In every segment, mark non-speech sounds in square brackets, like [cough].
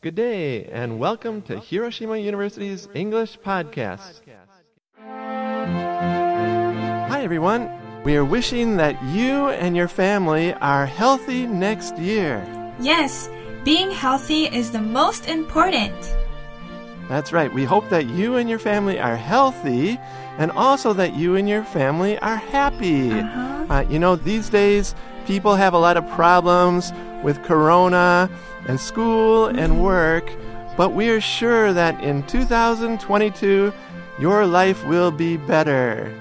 Good day, and welcome to Hiroshima University's English Podcast. Hi, everyone. We are wishing that you and your family are healthy next year. Yes, being healthy is the most important. That's right. We hope that you and your family are healthy and also that you and your family are happy. Uh-huh. Uh, you know, these days people have a lot of problems with corona and school and work, but we are sure that in 2022 your life will be better.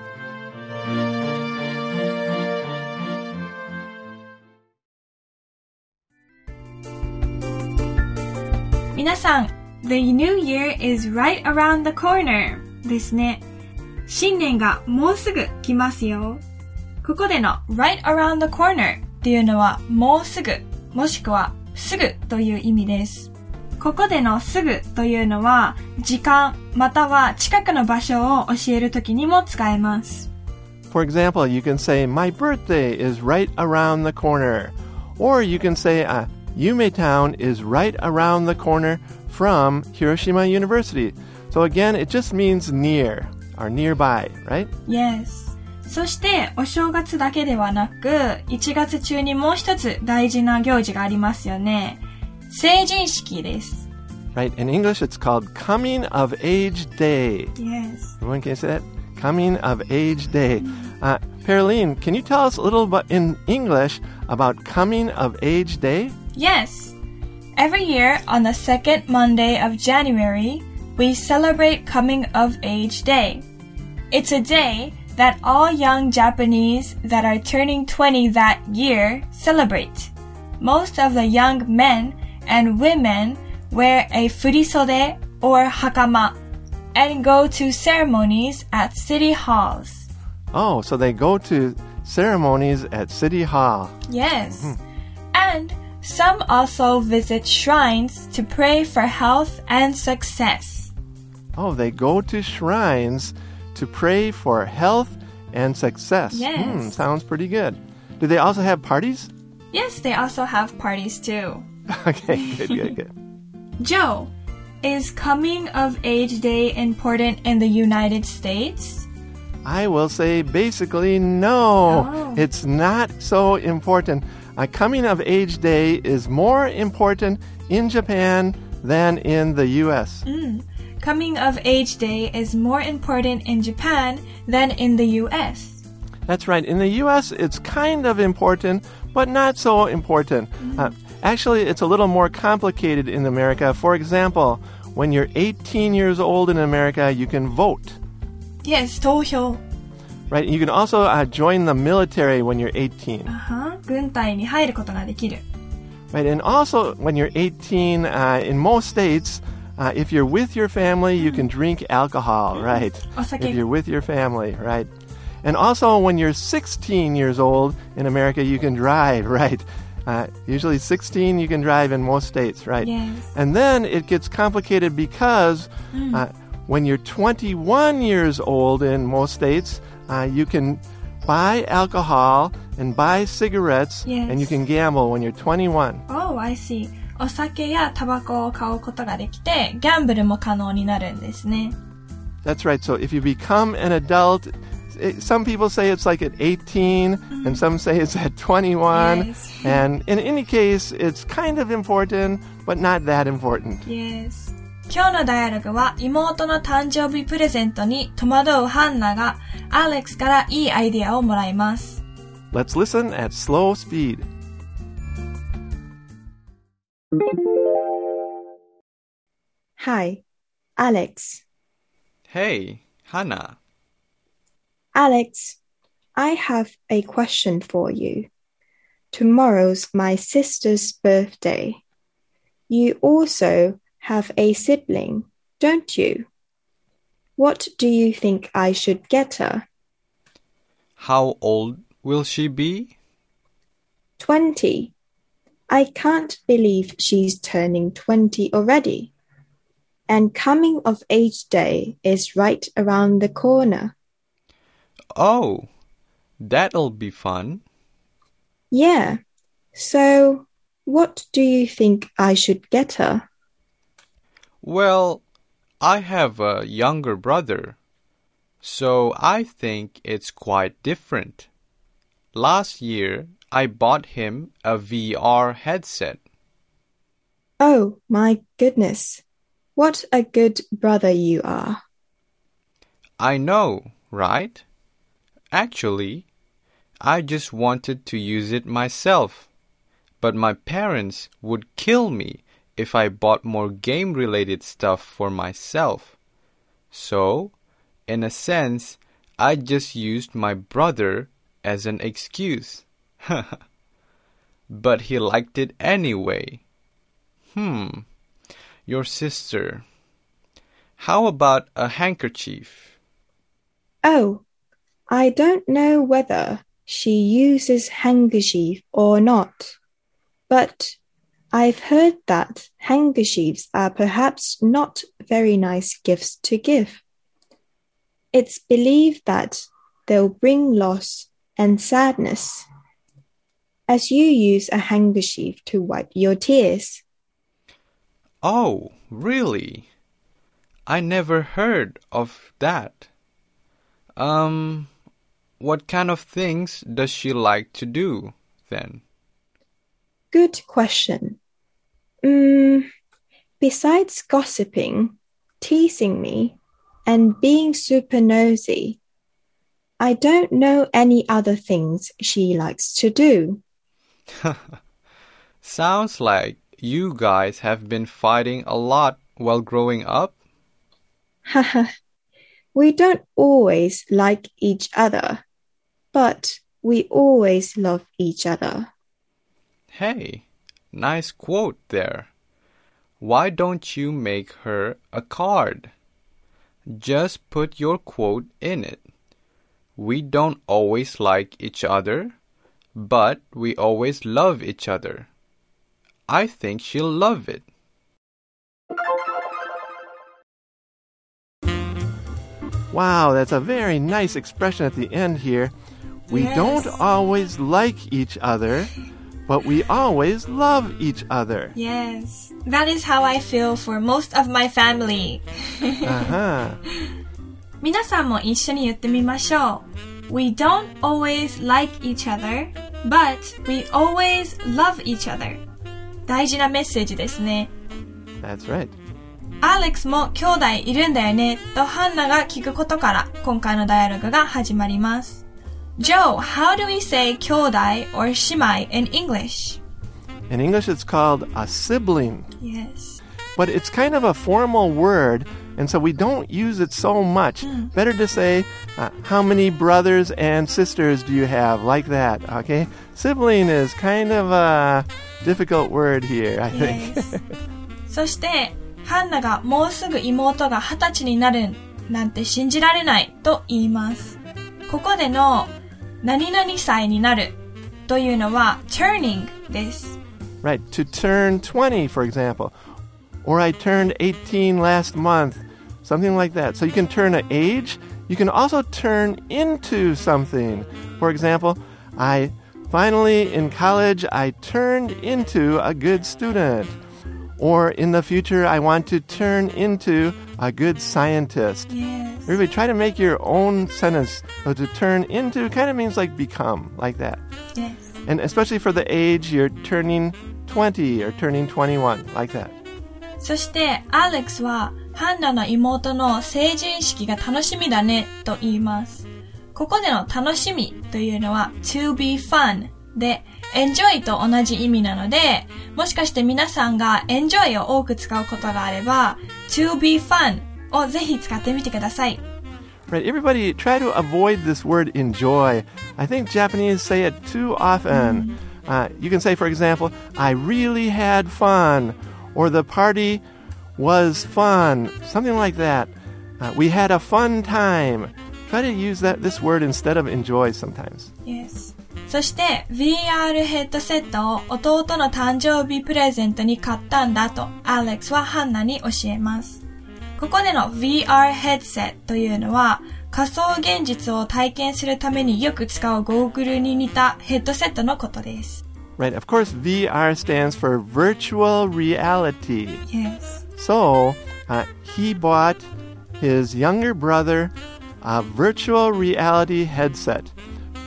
"皆さん The new year is right around the corner ですね。新年がもうすぐ来ますよ。ここでの right around the corner っていうのはもうすぐ もしくはすぐという意味です。ここでのすぐというのは時間または近くの場所を教えるときにも使えます。For example, you can say, My birthday is right around the corner. Or you can say, uh, Yume Town is right around the corner from Hiroshima University. So again, it just means near or nearby, right? Yes. そして、お正月だけではなく、1月中にもう一つ大事な行事がありますよね。成人式です。 Right? In English, it's called Coming of Age Day. Yes. Everyone can you say that? Coming of Age Day. Uh, Pearline, can you tell us a little bit in English about Coming of Age Day? Yes. Every year on the second Monday of January, we celebrate Coming of Age Day. It's a day that all young Japanese that are turning 20 that year celebrate. Most of the young men and women wear a furisode or hakama and go to ceremonies at city halls. Oh, so they go to ceremonies at City Hall. Yes. Mm-hmm. And some also visit shrines to pray for health and success. Oh, they go to shrines to pray for health and success. Yes. Hmm, sounds pretty good. Do they also have parties? Yes, they also have parties too. [laughs] okay, good, good, good. [laughs] Joe, is coming of age day important in the United States? I will say basically no. Oh. It's not so important. A coming of age day is more important in Japan than in the US Coming of age day is more important in Japan than in the US. That's right. In the US, it's kind of important, but not so important. Uh, actually, it's a little more complicated in America. For example, when you're 18 years old in America, you can vote. Yes, 投票。 Right? You can also uh, join the military when you're 18. は軍隊に入ることができる。 Right? And also, when you're 18, uh, in most states, uh, if you're with your family, you can drink alcohol, right? Osake. If you're with your family, right? And also, when you're 16 years old in America, you can drive, [laughs] right? Uh, usually 16, you can drive in most states, right? Yes. And then it gets complicated because uh, when you're 21 years old in most states, uh, you can buy alcohol and buy cigarettes Yes. and you can gamble when you're 21. Oh, I see. お酒やタバコを買うことができて、ギャンブルも可能になるんですね。 That's right. So if you become an adult, it, some people say it's like at 18 and some say it's at 21. Yes. [laughs] And in any case, it's kind of important, but not that important. Yes. 今日のダイアログは妹の誕生日プレゼントに戸惑うハンナがアレックスからいいアイディアをもらいます。 Let's listen at slow speed. Hi, Alex. Hey, Hannah. Alex, I have a question for you. Tomorrow's my sister's birthday. You also have a sibling, don't you? What do you think I should get her? How old will she be? 20. I can't believe she's turning 20 already. And coming of age day is right around the corner. Oh, that'll be fun. Yeah. So, what do you think I should get her? Well, I have a younger brother, so I think it's quite different. Last year, I bought him a VR headset. Oh, my goodness. What a good brother you are. I know, right? Actually, I just wanted to use it myself, but my parents would kill me if I bought more game related stuff for myself. So, in a sense, I just used my brother as an excuse. [laughs] but he liked it anyway. Hmm, your sister. How about a handkerchief? Oh, I don't know whether she uses handkerchief or not, but I've heard that handkerchiefs are perhaps not very nice gifts to give. It's believed that they'll bring loss and sadness. As you use a handkerchief to wipe your tears. Oh, really? I never heard of that. Um, what kind of things does she like to do then? Good question. Mm, besides gossiping, teasing me, and being super nosy, I don't know any other things she likes to do. [laughs] Sounds like you guys have been fighting a lot while growing up. Haha, [laughs] we don't always like each other, but we always love each other. Hey, nice quote there. Why don't you make her a card? Just put your quote in it. We don't always like each other, but we always love each other. I think she'll love it. Wow, that's a very nice expression at the end here. We Yes. don't always like each other, but we always love each other. Yes. That is how I feel for most of my family. [laughs] Uh-huh. 皆さんも一緒に言ってみましょう。We don't always like each other, but we always love each other. 大事なメッセージですね。 That's right. アレックスも兄弟いるんだよねとハンナが聞くことから今回のダイアログが始まります。Joe, how do we say 兄弟 or 姉妹 in English? In English, it's called a sibling, Yes. but it's kind of a formal word, and so we don't use it so much. Better to say, uh, how many brothers and sisters do you have? Like that, okay? Sibling is kind of a difficult word here, I think. Yes. [laughs] そして、ハンナがもうすぐ妹が二十歳になるなんて信じられないと言います。ここでの何々歳になるというのは turning です。 Right, to turn 20, for example. Or I turned 18 last month. Something like that. So you can turn an age. You can also turn into something. For example, I finally in college I turned into a good student. Or in the future I want to turn into a good scientist. Yes. Everybody try to make your own sentence. So to turn into kind of means like become, like that. Yes. And especially for the age you're turning 20 or turning 21, like that. そして、アレックスは、 ハンナの妹の成人式が楽しみだね、と言います。ここでの楽しみというのは、to be fun で、enjoy と同じ意味なので、もしかして皆さんが enjoy を多く使うことがあれば、to be fun をぜひ使ってみてください。Right, everybody try to avoid this word enjoy. I think Japanese say it too often. Uh, you can say, for example, I really had fun, or the party was fun, something like that. Uh, we had a fun time. Try to use that this word instead of enjoy sometimes. Yes. そして、VR ヘッドセットを弟の誕生日プレゼントに買ったんだと、アレックスはハンナに教えます。ここでの VR ヘッドセットというのは、仮想現実を体験するためによく使うゴーグルに似たヘッドセットのことです。 Right, of course, VR stands for virtual reality. Yes. So uh, he bought his younger brother a virtual reality headset.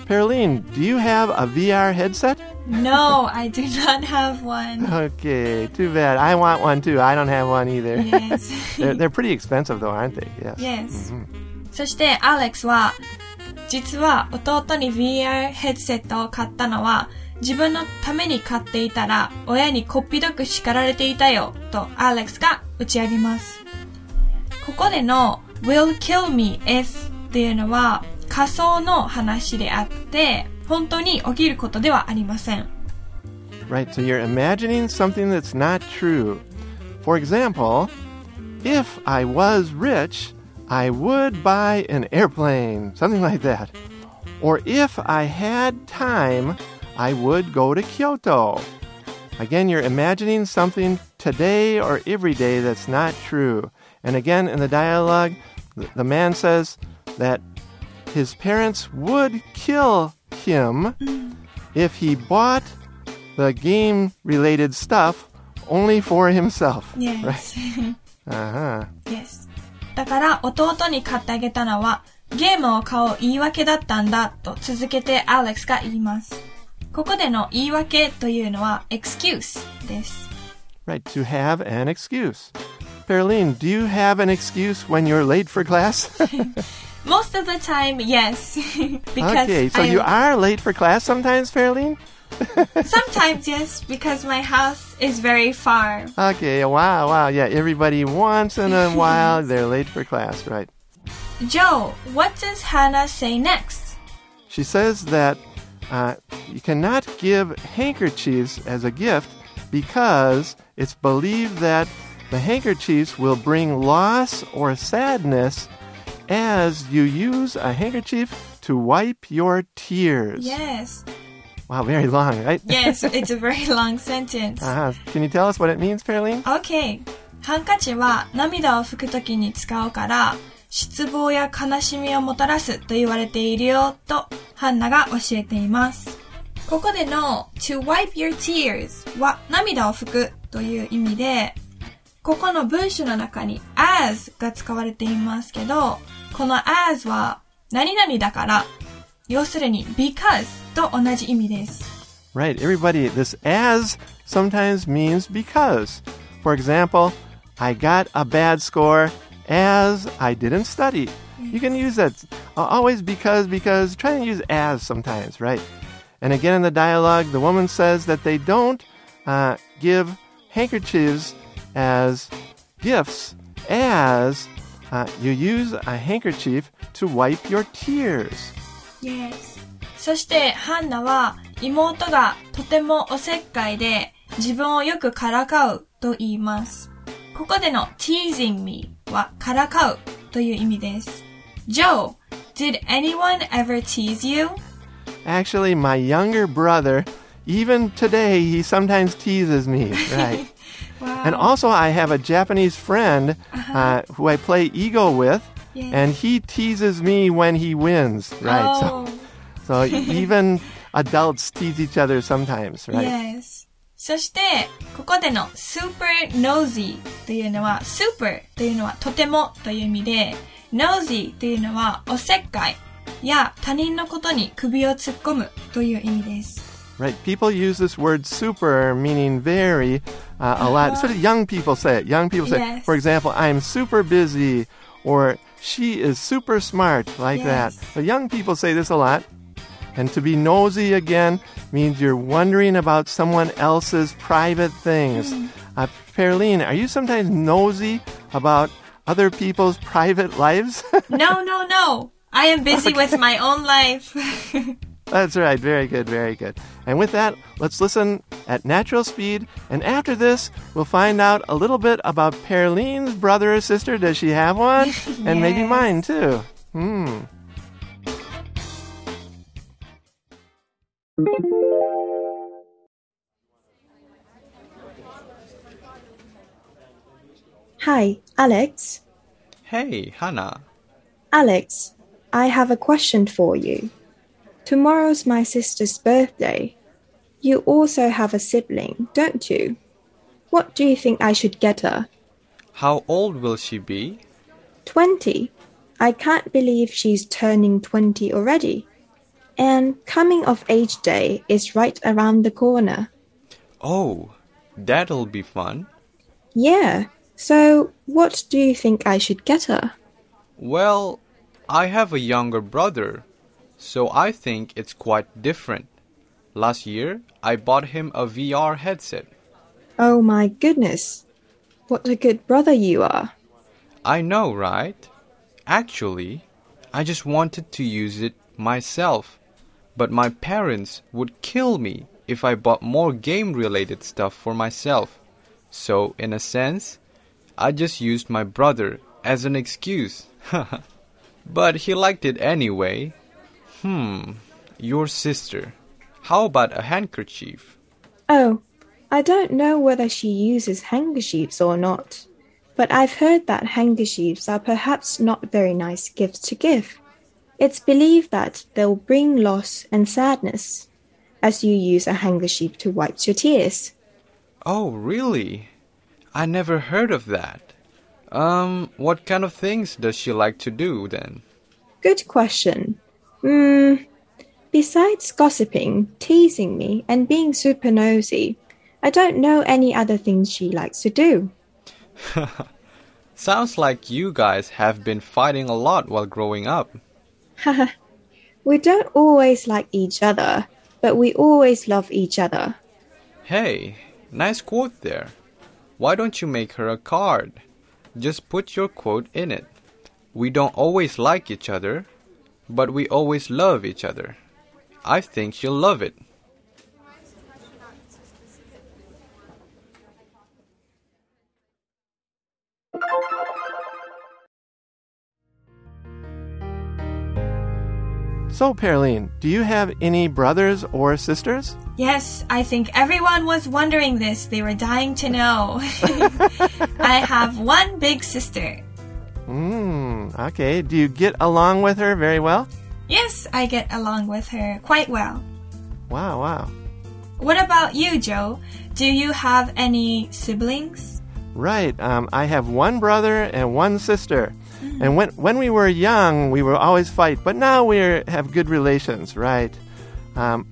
Pearline, do you have a VR headset? No, I do not have one. [laughs] Okay, too bad. I want one too. I don't have one either. Yes. [laughs] they're, they're pretty expensive though, aren't they? Yes. Yes. Mm-hmm. そして、アレックスは実は弟に VR ヘッドセットを買ったのは、自分のために買っていたら、親にこっぴどく叱られていたよ、とアレックスが打ち上げます。ここでの will kill me if っていうのは仮想の話であって、本当に起きることではありません。Right, so you're imagining something that's not true. For example, if I was rich, I would buy an airplane, something like that. Or if I had time, I would go to Kyoto. Again, you're imagining something today or every day that's not true. And again, in the dialogue, the man says that his parents would kill him if he bought the game related stuff only for himself. Yes. Right? [laughs] Uh huh. yes. だから弟に買ってあげたのはゲームを買う言い訳だったんだと続けてアレックスが言います。ここでの言い訳というのは excuse です。Right, to have an excuse. Pearline, do you have an excuse when you're late for class? Most of the time, yes. because okay, so I, you are late for class sometimes, Pearline? [laughs] Sometimes, yes, because my house is very far. Okay, wow, wow. Yeah, everybody once in a while [laughs] they're late for class, right? Joe, what does Hannah say next? She says that uh, you cannot give handkerchiefs as a gift because it's believed that the handkerchiefs will bring loss or sadness as you use a handkerchief to wipe your tears. Yes. Wow, very long, right? Yes, it's a very long sentence. Uh-huh. Can you tell us what it means, Pearline? Okay. ハンカチは涙を拭くときに使うから、失望や悲しみをもたらすと言われているよと、ハンナが教えています。ここでの to wipe your tears は涙を拭くという意味で、ここの文章の中に as が使われていますけど、この as は何々だから、要するに because と同じ意味です。 Right, everybody, this as sometimes means because. For example, I got a bad score as I didn't study. You can use that uh, always because, because, try and use as sometimes, right? And again in the dialogue, the woman says that they don't uh, give handkerchiefs as gifts as uh, you use a handkerchief to wipe your tears. Yes. そしてハンナは妹がとてもおせっかいで自分をよくからかうと言います。ここでの teasing me はからかうという意味です。Joe, did anyone ever tease you? Actually, my younger brother, even today, he sometimes teases me. Right. [laughs] wow. And also, I have a Japanese friend uh-huh. uh, who I play igo with. Yes. and he teases me when he wins. Right. Oh, [laughs] So, so even adults tease each other sometimes. Right. yes. そして、ここでの super nosy というのは super というのはとてもという意味で nosy というのはおせっかいや他人のことに首を突っ込むという意味です。 Right. People use this word super, meaning very, uh, a lot. Especially young people say it. Young people say, Yes. for example, I'm super busy, or she is super smart, like Yes. that. But young people say this a lot. And to be nosy again means you're wondering about someone else's private things. Uh, Pearline, are you sometimes nosy about other people's private lives? [laughs] No, no, no. I am busy with my own life. [laughs] That's right. Very good. Very good. And with that, let's listen at natural speed. And after this, we'll find out a little bit about Pearline's brother or sister. Does she have one? [laughs] And maybe mine too. Hmm. Hi, Alex. Hey, Hannah. Alex, I have a question for you. Tomorrow's my sister's birthday. You also have a sibling, don't you? What do you think I should get her? How old will she be? 20. I can't believe she's turning 20 already. And coming of age day is right around the corner. Oh, that'll be fun. Yeah. So, what do you think I should get her? Well, I have a younger brother, so I think it's quite different. Last year, I bought him a VR headset. Oh my goodness. What a good brother you are. I know, right? Actually, I just wanted to use it myself, but my parents would kill me if I bought more game related stuff for myself. So, in a sense, I just used my brother as an excuse. [laughs] but he liked it anyway. Hmm, your sister. How about a handkerchief? Oh, I don't know whether she uses handkerchiefs or not, but I've heard that handkerchiefs are perhaps not very nice gifts to give. It's believed that they'll bring loss and sadness, as you use a handkerchief to wipe your tears. Oh, really? I never heard of that. Um, what kind of things does she like to do then? Good question. Hmm. Besides gossiping, teasing me, and being super nosy, I don't know any other things she likes to do. [laughs] Sounds like you guys have been fighting a lot while growing up. [laughs] we don't always like each other, but we always love each other. Hey, nice quote there. Why don't you make her a card? Just put your quote in it. We don't always like each other, but we always love each other. I think she'll love it. So, Pearline, do you have any brothers or sisters? Yes, I think everyone was wondering this. They were dying to know. [laughs] I have one big sister. Hmm, okay. Do you get along with her very well? Yes, I get along with her quite well. Wow, wow. What about you, Joe? Do you have any siblings? Right. Um, I have one brother and one sister. And when when we were young, we would always fight, but now we have good relations, right? Um,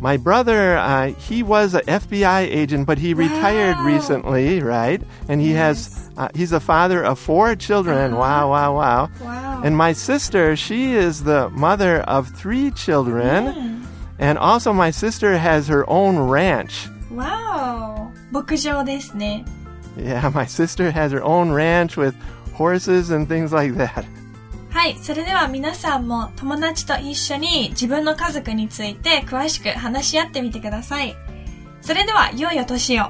my brother, uh, he was an FBI agent, but he wow. retired recently, right? And he yes. has uh, he's a father of four children. Uh-huh. Wow, wow, wow, wow! And my sister, she is the mother of three children, mm. and also my sister has her own ranch. Wow, 牧場ですね。Yeah, my [laughs] sister has her own ranch with horses and things like that. はい。それでは皆さんも友達と一緒に自分の家族について詳しく話し合ってみてください。それでは、良いお年を。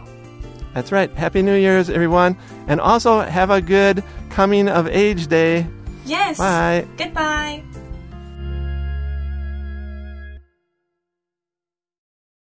That's right. Happy New Year's, everyone. And also have a good coming of age day. Yes. Bye. Goodbye.